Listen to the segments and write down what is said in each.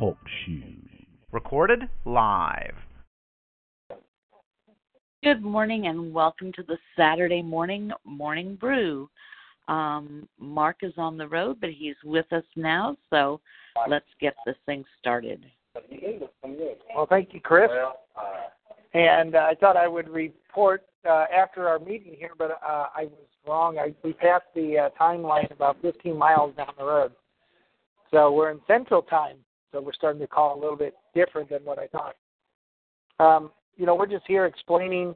Talk shoes. Recorded live. Good morning and welcome to the Saturday morning morning brew. Um, Mark is on the road, but he's with us now, so let's get this thing started. Well, thank you, Chris. And uh, I thought I would report uh, after our meeting here, but uh, I was wrong. I, we passed the uh, timeline about 15 miles down the road. So we're in Central Time, so we're starting to call a little bit different than what I thought. Um, you know, we're just here explaining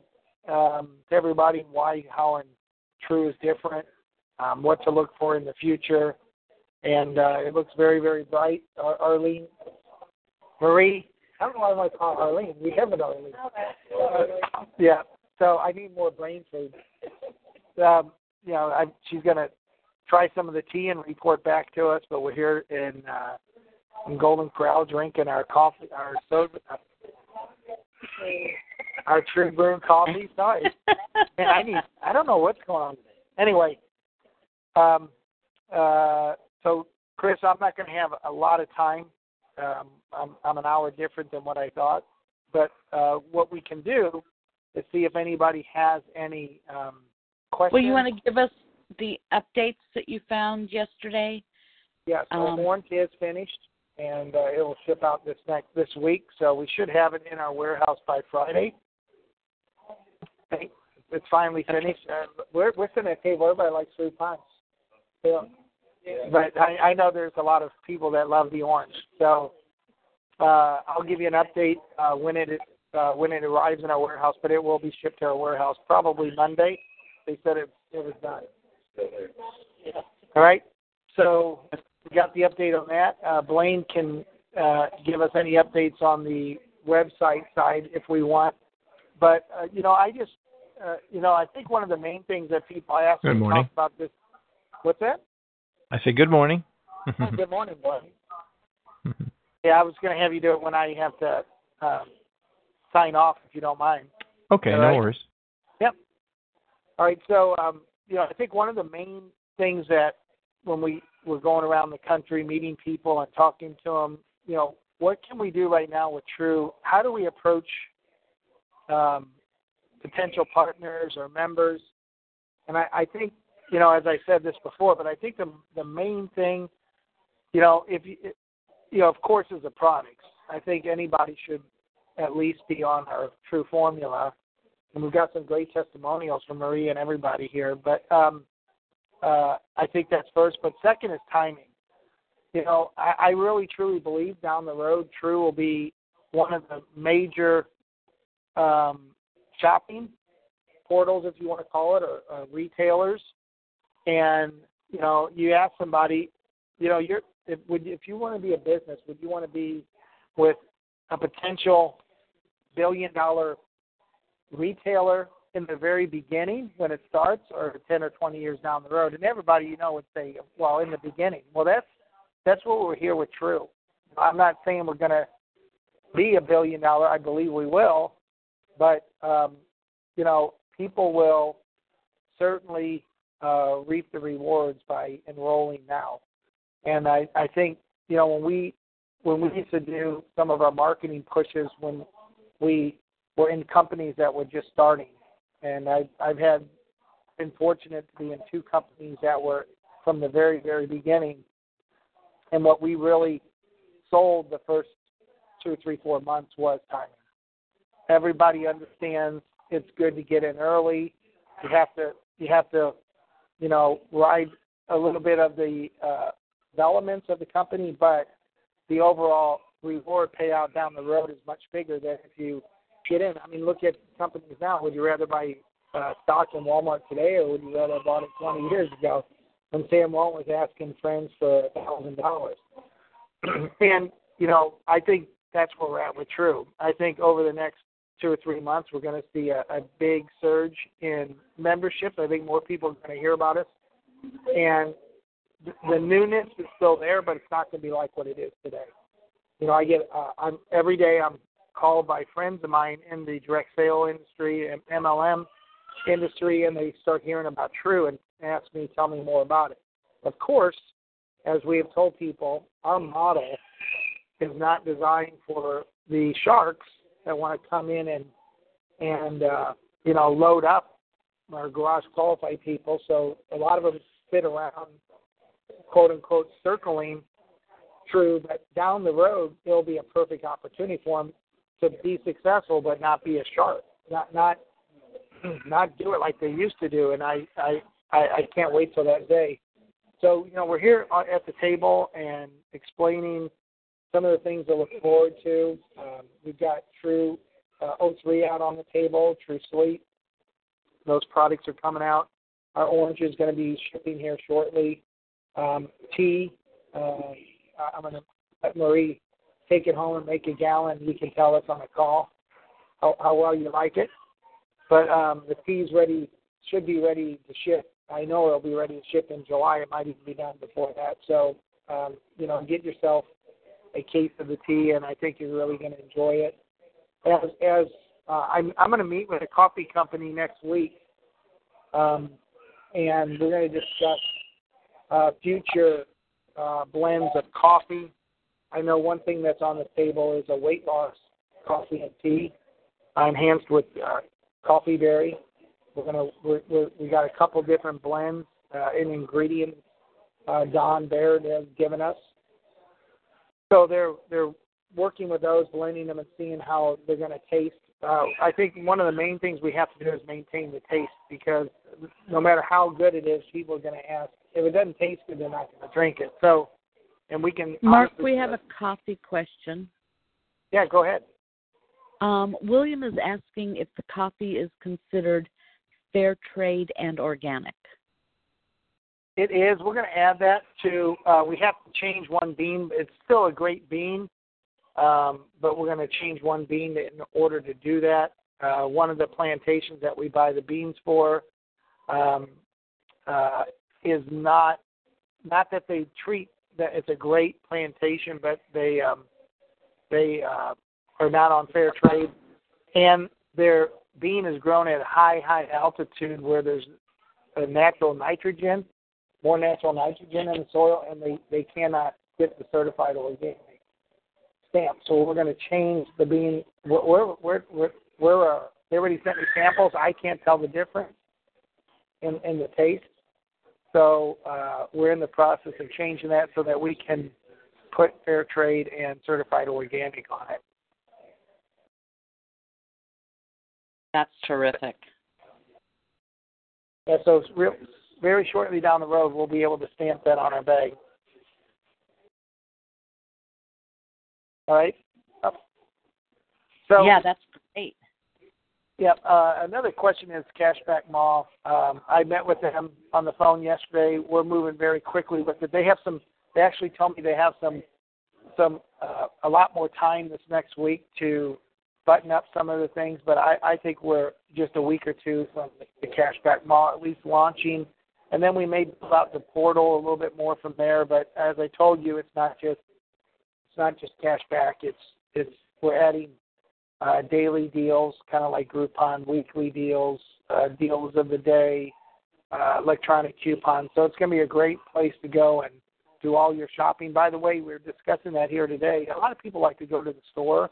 um, to everybody why, how, and TRU is different, um, what to look for in the future, and uh, it looks very, very bright. Ar- Arlene, Marie, I don't know why I call Arlene. We have an Arlene. Uh, yeah. So I need more brain food. Um, you know, I, she's going to try some of the tea and report back to us. But we're here in uh, in Golden Corral drinking our coffee, our soda, our True Brew coffee. Sorry, man, I need. I don't know what's going on today. Anyway, um, uh, so Chris, I'm not going to have a lot of time. Um, I'm, I'm an hour different than what I thought. But uh, what we can do is see if anybody has any um, questions. Well, you want to give us the updates that you found yesterday? Yeah, so Um, is finished, and uh, it will ship out this next this week. So we should have it in our warehouse by Friday. It's finally finished. Uh, we're we're sitting at a table. Everybody likes fruit pies. Yeah. But I, I know there's a lot of people that love the orange. So uh, I'll give you an update uh, when it uh, when it arrives in our warehouse. But it will be shipped to our warehouse probably Monday. They said it it was done. All right. So we got the update on that. Uh, Blaine can uh, give us any updates on the website side if we want. But uh, you know, I just uh, you know, I think one of the main things that people ask Good talk about this. What's that? I say good morning. Oh, good morning, Blaine. Yeah, I was going to have you do it when I have to um, sign off, if you don't mind. okay, All no right. worries. Yep. All right. So, um, you know, I think one of the main things that when we were going around the country meeting people and talking to them, you know, what can we do right now with TRU? How do we approach um, potential partners or members? And I, I think, you know, as I said this before, but I think the the main thing, you know, if you, you know, of course, is the products. I think anybody should at least be on our True formula and we've got some great testimonials from Marie and everybody here. But um, uh, I think that's first. But second is timing. You know, I, I really truly believe down the road, TRU will be one of the major um, shopping portals, if you want to call it, or, or retailers. And you know, you ask somebody, you know, you're if would if you want to be a business, would you want to be with a potential billion dollar retailer in the very beginning when it starts or 10 or 20 years down the road and everybody you know would say well in the beginning well that's that's what we're here with true i'm not saying we're going to be a billion dollar i believe we will but um you know people will certainly uh reap the rewards by enrolling now and i i think you know when we when we used to do some of our marketing pushes when we were in companies that were just starting. And I, I've had been fortunate to be in two companies that were from the very, very beginning. And what we really sold the first two, three, four months was timing. Everybody understands it's good to get in early. You have to, you have to, you know, ride a little bit of the uh, developments of the company, but the overall reward payout down the road is much bigger than if you get in. I mean, look at companies now. Would you rather buy uh, stock in Walmart today, or would you rather have bought it 20 years ago? when Sam Walton was asking friends for thousand dollars. And you know, I think that's where we're at with TRU. I think over the next two or three months, we're going to see a, a big surge in memberships. I think more people are going to hear about us, and the newness is still there, but it's not going to be like what it is today. You know, I get uh, I'm every day I'm called by friends of mine in the direct sale industry and MLM industry, and they start hearing about TRU and ask me, tell me more about it. Of course, as we have told people, our model is not designed for the sharks that want to come in and and uh, you know load up our garage qualified people. So a lot of them sit around, quote unquote, circling true, but down the road it'll be a perfect opportunity for them to be successful, but not be a shark, not not not do it like they used to do. And I I I, can't wait till that day. So you know we're here at the table and explaining some of the things to look forward to. Um, we've got True uh, O3 out on the table, True Sleep. Those products are coming out. Our orange is going to be shipping here shortly. Um, tea, uh, I'm going to let Marie take it home and make a gallon. You can tell us on the call how, how well you like it. But um, the tea's ready, should be ready to ship. I know it'll be ready to ship in July. It might even be done before that. So, um, you know, get yourself a case of the tea, and I think you're really going to enjoy it. As as uh, I'm I'm going to meet with a coffee company next week, um, and we're going to discuss uh, future uh, blends of coffee. I know one thing that's on the table is a weight loss coffee and tea, enhanced with uh, coffee berry. We're gonna we're, we're, we got a couple different blends uh, and ingredients uh, Don Baird has given us so they're they're working with those, blending them, and seeing how they're going to taste. Uh, I think one of the main things we have to do is maintain the taste because no matter how good it is, people are going to ask if it doesn't taste good, they're not going to drink it. So, and we can. Mark, we have a coffee question. Yeah, go ahead. Um, William is asking if the coffee is considered fair trade and organic. It is. We're going to add that to. Uh, we have to change one bean. It's still a great bean, um, but we're going to change one bean in order to do that. Uh, one of the plantations that we buy the beans for um, uh, is not not that they treat it's a great plantation, but they um, they uh, are not on fair trade, and their bean is grown at high high altitude where there's a natural nitrogen more natural nitrogen in the soil, and they, they cannot get the certified organic stamp. So we're going to change the bean. We're, we're, we're, we're uh, they already sent me samples. I can't tell the difference in, in the taste. So uh, we're in the process of changing that so that we can put fair trade and certified organic on it. That's terrific. Yeah, so real, very shortly down the road, we'll be able to stamp that on our bag. All right. So yeah, that's Yeah. Uh, another question is Cashback Mall. Um, I met with them on the phone yesterday. We're moving very quickly with it. They have some. They actually told me they have some some uh, a lot more time this next week to button up some of the things. But I, I think we're just a week or two from the Cashback Mall at least launching and then we may build out the portal a little bit more from there. But as I told you, it's not just it's not just cash back. It's it's we're adding uh, daily deals, kind of like Groupon, weekly deals, uh, deals of the day, uh, electronic coupons. So it's going to be a great place to go and do all your shopping. By the way, we're discussing that here today. A lot of people like to go to the store,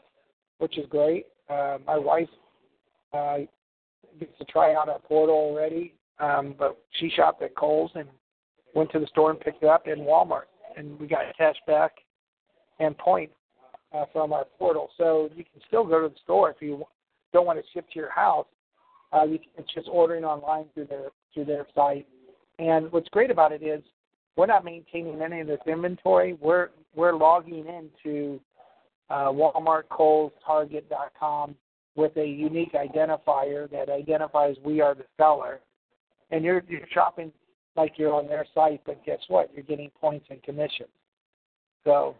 which is great. Uh, my wife uh, gets to try out our portal already. Um, but she shopped at Kohl's and went to the store and picked it up in Walmart, and we got cash back and points uh, from our portal. So you can still go to the store if you don't want to ship to your house. Uh, you can, it's just ordering online through their through their site. And what's great about it is we're not maintaining any of this inventory. We're we're logging into uh, Walmart, Kohl's, Target.com with a unique identifier that identifies we are the seller and you're you're shopping like you're on their site, but guess what? You're getting points and commissions. So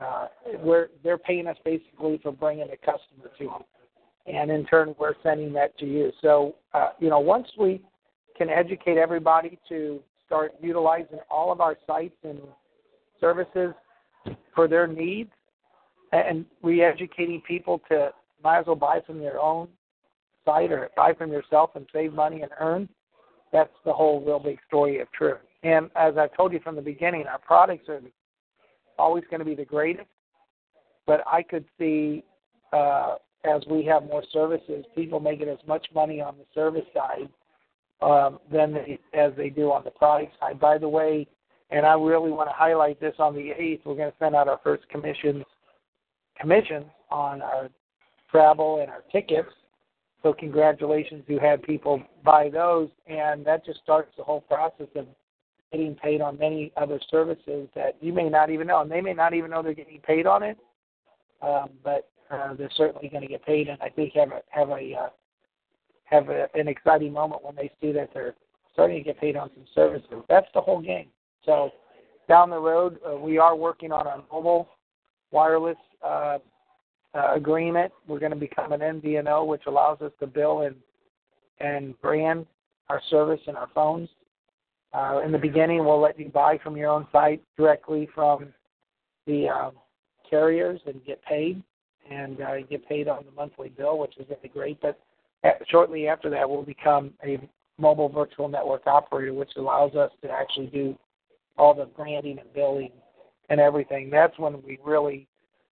uh, we're they're paying us basically for bringing a customer to them, and in turn we're sending that to you. So uh, you know once we can educate everybody to start utilizing all of our sites and services for their needs, and re-educating people to might as well buy from their own site or buy from yourself and save money and earn. That's the whole real big story of truth. And as I've told you from the beginning, our products are always going to be the greatest. But I could see uh, as we have more services, people making as much money on the service side um, than they, as they do on the product side. By the way, and I really want to highlight this on the 8th, we're going to send out our first commissions commissions on our travel and our tickets. So congratulations who had people buy those, and that just starts the whole process of getting paid on many other services that you may not even know, and they may not even know they're getting paid on it. Um, but uh, they're certainly going to get paid, and I think have a have a uh, have a, an exciting moment when they see that they're starting to get paid on some services. That's the whole game. So down the road, uh, we are working on a mobile wireless uh, uh, agreement. We're going to become an MVNO, which allows us to bill and and brand our service and our phones. Uh, in the beginning, we'll let you buy from your own site directly from the um, carriers and get paid, and uh, get paid on the monthly bill, which is really great. But shortly after that, we'll become a mobile virtual network operator, which allows us to actually do all the branding and billing and everything. That's when we really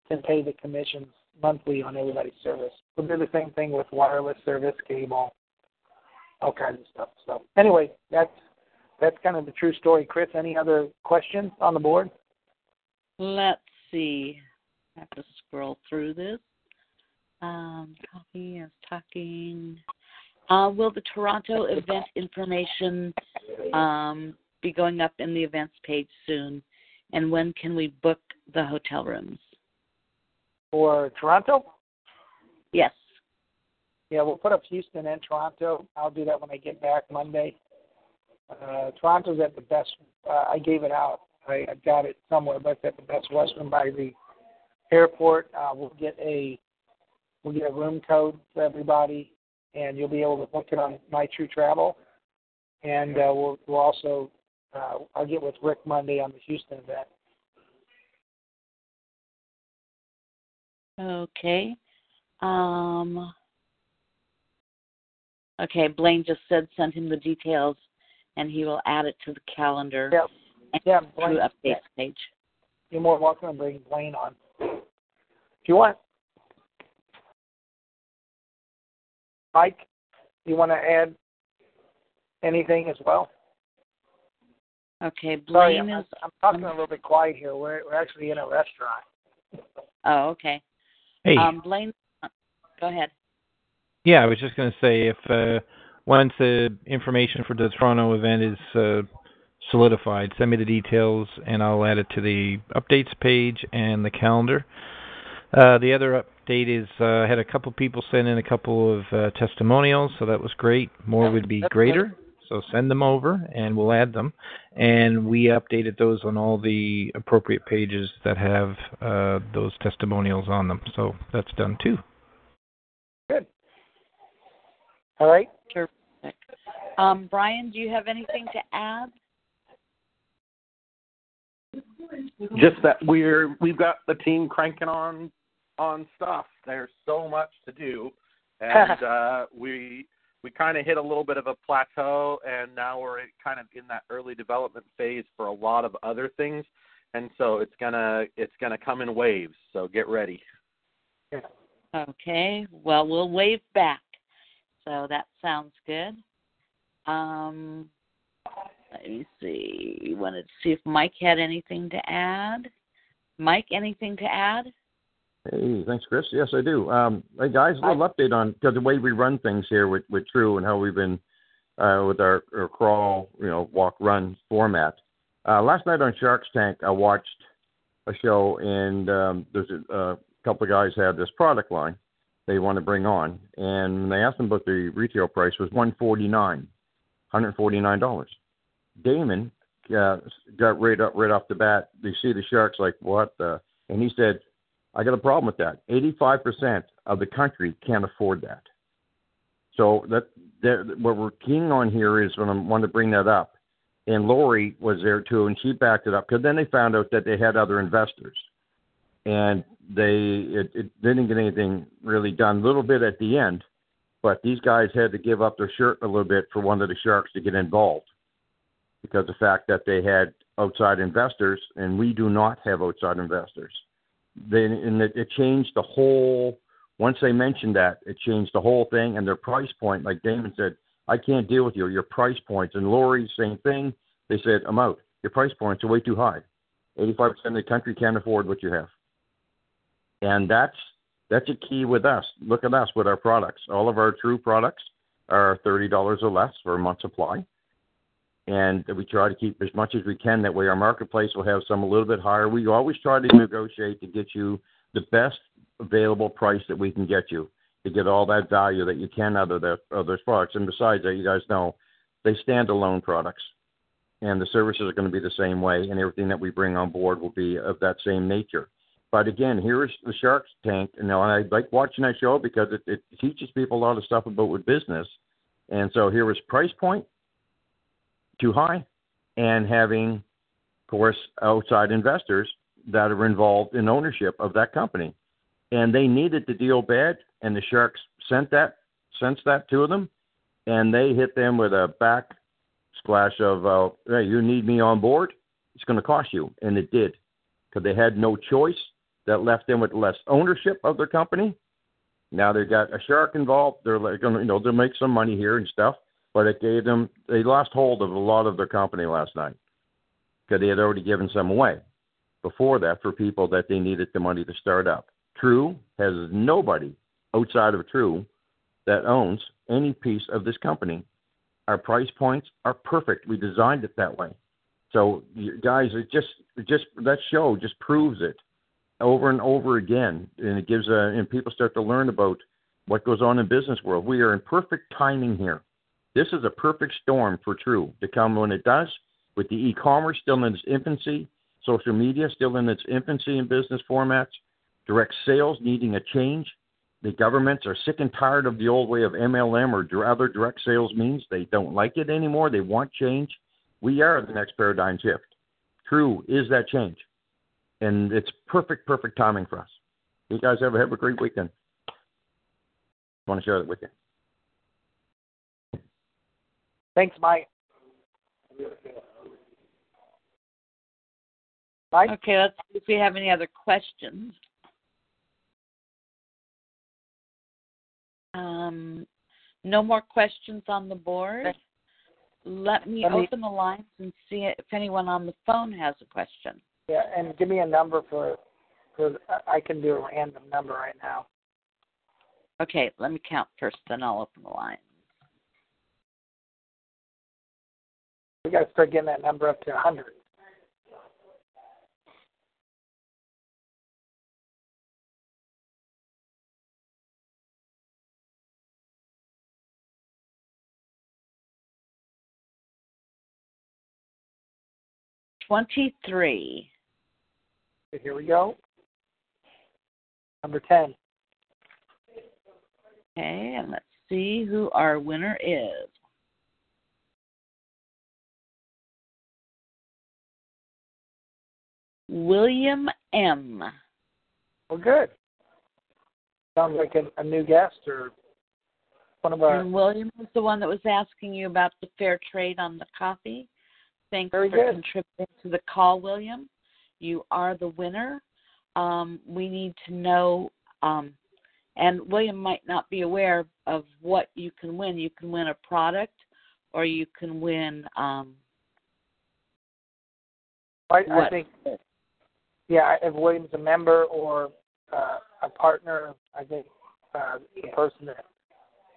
can pay the commissions monthly on everybody's service. We'll do the same thing with wireless service, cable, all kinds of stuff. So anyway, that's that's kind of the true story. Chris, any other questions on the board? Let's see. I have to scroll through this. Um, copy is talking. Uh, will the Toronto event information um, be going up in the events page soon? And when can we book the hotel rooms? For Toronto? Yes. Yeah, we'll put up Houston and Toronto. I'll do that when I get back Monday. Uh, Toronto's at the best. Uh, I gave it out. I, I got it somewhere, but it's at the Best Western by the airport. Uh, we'll get a we'll get a room code for everybody, and you'll be able to book it on My True Travel. And uh, we'll we'll also uh, I'll get with Rick Monday on the Houston event. Okay. Um, okay, Blaine just said send him the details and he will add it to the calendar. Yep. And Yeah, to Blaine, updates yeah. page. You're more welcome to bring Blaine on. If you want. Mike, you want to add anything as well? Okay, Sorry, Blaine I'm, is. I'm talking a little bit quiet here. We're we're actually in a restaurant. Oh, okay. Hey, Um, Blaine, go ahead. yeah, I was just going to say if uh, once the information for the Toronto event is uh, solidified, send me the details and I'll add it to the updates page and the calendar. Uh, the other update is uh, I had a couple people send in a couple of uh, testimonials, so that was great. More would be greater, so send them over and we'll add them. And we updated those on all the appropriate pages that have uh, those testimonials on them, so that's done too. Good. All right. Um, Brian, do you have anything to add? just that we're we've got the team cranking on on stuff. There's so much to do, and uh, we we kind of hit a little bit of a plateau, and now we're kind of in that early development phase for a lot of other things, and so it's gonna it's gonna come in waves. So get ready. Okay. Well, we'll wave back. So that sounds good. Um, let me see. You wanted to see if Mike had anything to add. Mike, anything to add? Hey, thanks, Chris. Yes, I do. Um, hey, guys, a little update on 'cause the way we run things here with, with TRU and how we've been uh, with our, our crawl, you know, walk, run format. Uh, last night on Shark's Tank, I watched a show, and um, there's a, a couple of guys had this product line they want to bring on, and when they asked them about the retail price was one forty nine, hundred forty nine dollars. Daymond uh, got right up right off the bat. They see the sharks like what the, and he said, "I got a problem with that. Eighty-five percent of the country can't afford that." So that, that what we're keen on here is when I want to bring that up. And Lori was there too, and she backed it up because then they found out that they had other investors, and they it, it didn't get anything really done. A little bit at the end, but these guys had to give up their shirt a little bit for one of the sharks to get involved because the fact that they had outside investors and we do not have outside investors. Then and it, it changed the whole. Once they mentioned that, it changed the whole thing and their price point. Like Daymond said, I can't deal with you. Your price points and Lori, same thing. They said, I'm out. Your price points are way too high. 85% of the country can't afford what you have. And that's that's a key with us. Look at us with our products. All of our true products are thirty dollars or less for a month supply, and we try to keep as much as we can. That way, our marketplace will have some a little bit higher. We always try to negotiate to get you the best available price that we can get you to get all that value that you can out of, the, of those products. And besides that, you guys know they stand alone products, and the services are going to be the same way, and everything that we bring on board will be of that same nature. But again, here's the Sharks Tank. You know, and I like watching that show because it, it teaches people a lot of stuff about with business. And so here was price point too high, and having, of course, outside investors that are involved in ownership of that company, and they needed the deal bad, and the Sharks sent that sent that to them, and they hit them with a back splash of, uh, "Hey, you need me on board? It's going to cost you," and it did because they had no choice that left them with less ownership of their company. Now they've got a shark involved. They're going to, you know, they'll make some money here and stuff, but it gave them, they lost hold of a lot of their company last night because they had already given some away before that for people that they needed the money to start up. TRU has nobody outside of TRU that owns any piece of this company. Our price points are perfect. We designed it that way. So, guys, it just, it just that show just proves it over and over again, and it gives a, and people start to learn about what goes on in business world. We are in perfect timing here. This is a perfect storm for TRU to come when it does, with the e-commerce still in its infancy, social media still in its infancy in business formats, direct sales needing a change. The governments are sick and tired of the old way of MLM or other direct sales means. They don't like it anymore. They want change. We are the next paradigm shift. TRU is that change and it's perfect, perfect timing for us. You guys ever have a great weekend? I want to share that with you. Thanks, Mike. Mike? Okay, let's see if we have any other questions. Um, no more questions on the board. Let me Let me- open the lines and see if anyone on the phone has a question. Yeah, and give me a number for, for I can do a random number right now. Okay, let me count first, then I'll open the line. We got to start getting that number up to a 100. Twenty-three. Okay, here we go. Number 10. Okay, and let's see who our winner is. William M. Well, good. Sounds like a, a new guest or one of our. And William was the one that was asking you about the fair trade on the coffee. Thanks Very for good. contributing to the call, William. You are the winner. Um, we need to know, um, and William might not be aware of what you can win. You can win a product, or you can win. Um, I, I think, yeah, if William's a member or uh, a partner, I think uh, the person to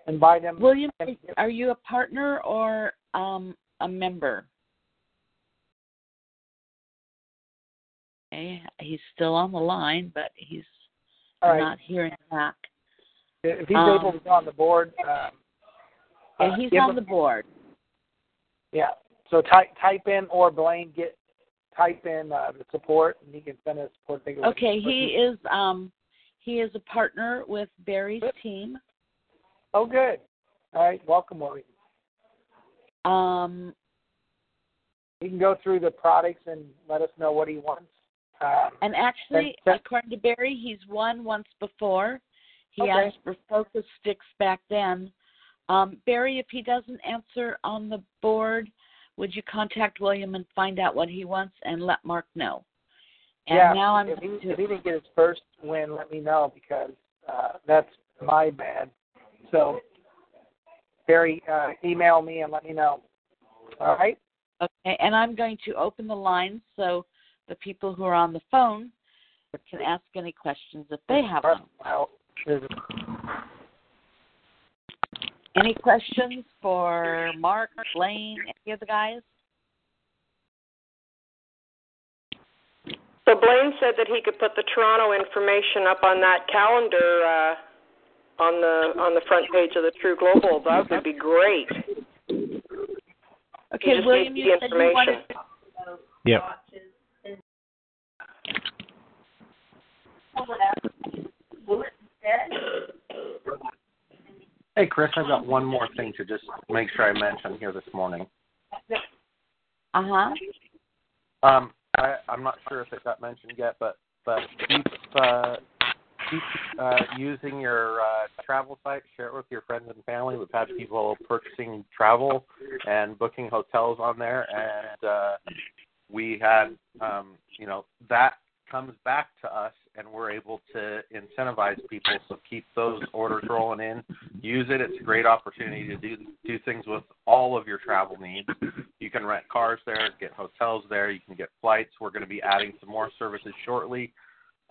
invite him. William, are you a partner or um, a member? Okay, he's still on the line, but he's right. not hearing back. If he's um, able to go on the board, um, Yeah, uh, he's on him- the board. Yeah, so type type in or Blaine get type in uh, the support, and he can send us support. Thing Okay, he is um he is a partner with Barry's team. Oh, good. All right, welcome, William. Um He can go through the products and let us know what he wants. And actually, And- according to Barry, he's won once before. He Okay. asked for focus sticks back then. Um, Barry, if he doesn't answer on the board, would you contact William and find out what he wants and let Mark know? And yeah, now I'm if he, going if to, he didn't get his first win, let me know because uh, that's my bad. So, Barry, uh, email me and let me know. All right. okay, and I'm going to open the lines so the people who are on the phone can ask any questions if they have them. Any questions for Mark, Blaine, any of the guys? So Blaine said that he could put the Toronto information up on that calendar uh, on the on the front page of the TRU Global. That would be great. Okay, William, you said you wanted information. Yep. Hey, Chris, I've got one more thing to just make sure I mention here this morning. Uh huh. Um, I, I'm not sure if it got mentioned yet, but but keep uh, keep uh, using your uh, travel site. Share it with your friends and family. We've had people purchasing travel and booking hotels on there, and uh, we had um, you know that comes back to us, and we're able to incentivize people. So keep those orders rolling in. Use it. It's a great opportunity to do do things with all of your travel needs. You can rent cars there, get hotels there, you can get flights. We're going to be adding some more services shortly.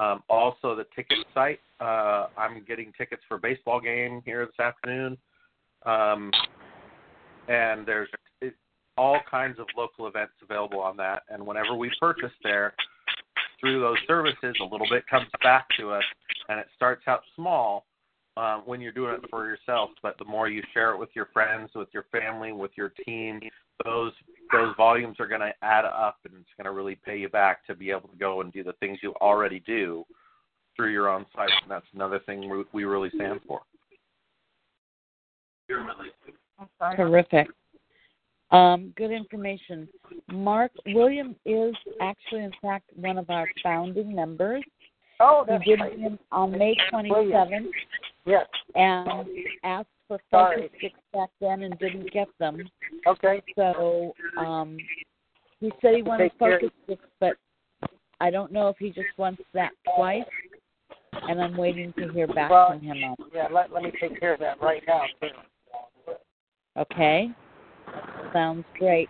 Um, also, the ticket site. Uh, I'm getting tickets for baseball game here this afternoon, um, and there's it, all kinds of local events available on that. And whenever we purchase there through those services, a little bit comes back to us, and it starts out small uh, when you're doing it for yourself. But the more you share it with your friends, with your family, with your team, those those volumes are going to add up, and it's going to really pay you back to be able to go and do the things you already do through your own site. And that's another thing we, we really stand for. Terrific. Um, good information. Mark William is actually, in fact, one of our founding members. oh, He that's did right. him on May 27th Yes. and asked for focus sticks back then and didn't get them. Okay. So um, he said he wanted focus sticks, but I don't know if he just wants that twice. And I'm waiting to hear back Well, from him on. Yeah. Let let me take care of that right now. Too. Okay. Sounds great.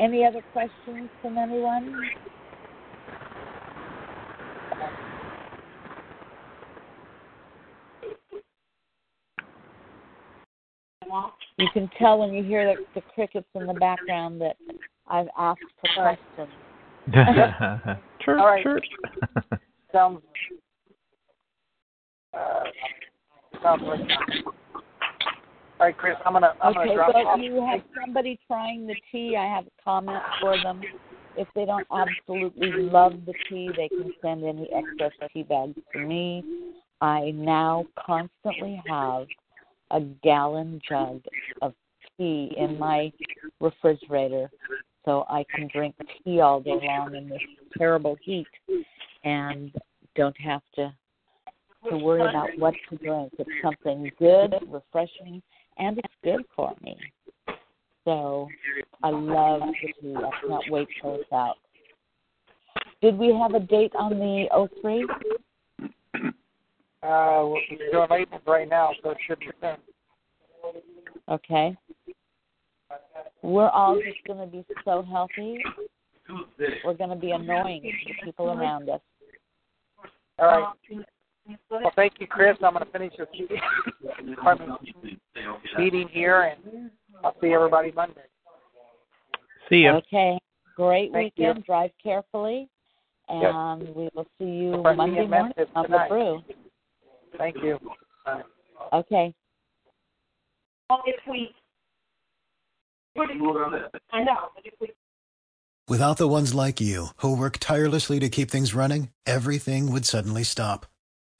Any other questions from anyone? You can tell when you hear the, the crickets in the background that I've asked for questions. chirp, All right. chirp. Sounds. Uh, sounds like. All right, Chris. I'm gonna I'm Okay, gonna drop but off. you have somebody trying the tea. I have a comment for them. If they don't absolutely love the tea, they can send any excess tea bags to me. I now constantly have a gallon jug of tea in my refrigerator so I can drink tea all day long in this terrible heat and don't have to to worry about what to drink. It's something good, refreshing, and it's good for me. So I love the tea. I can't wait till it's out. Did we have a date on the 03? Uh, we're doing labels right now, so it should be soon. Okay. We're all just going to be so healthy. We're going to be annoying to people around us. All right. Well, thank you, Chris. I'm going to finish this department meeting here, and I'll see everybody Monday. See you. Okay. Great Thank you. weekend. Drive carefully. Yep. And we will see you If Monday morning Memphis on the brew. Thank you. Bye. Okay. Only if we I know. if we Without the ones like you, who work tirelessly to keep things running, everything would suddenly stop.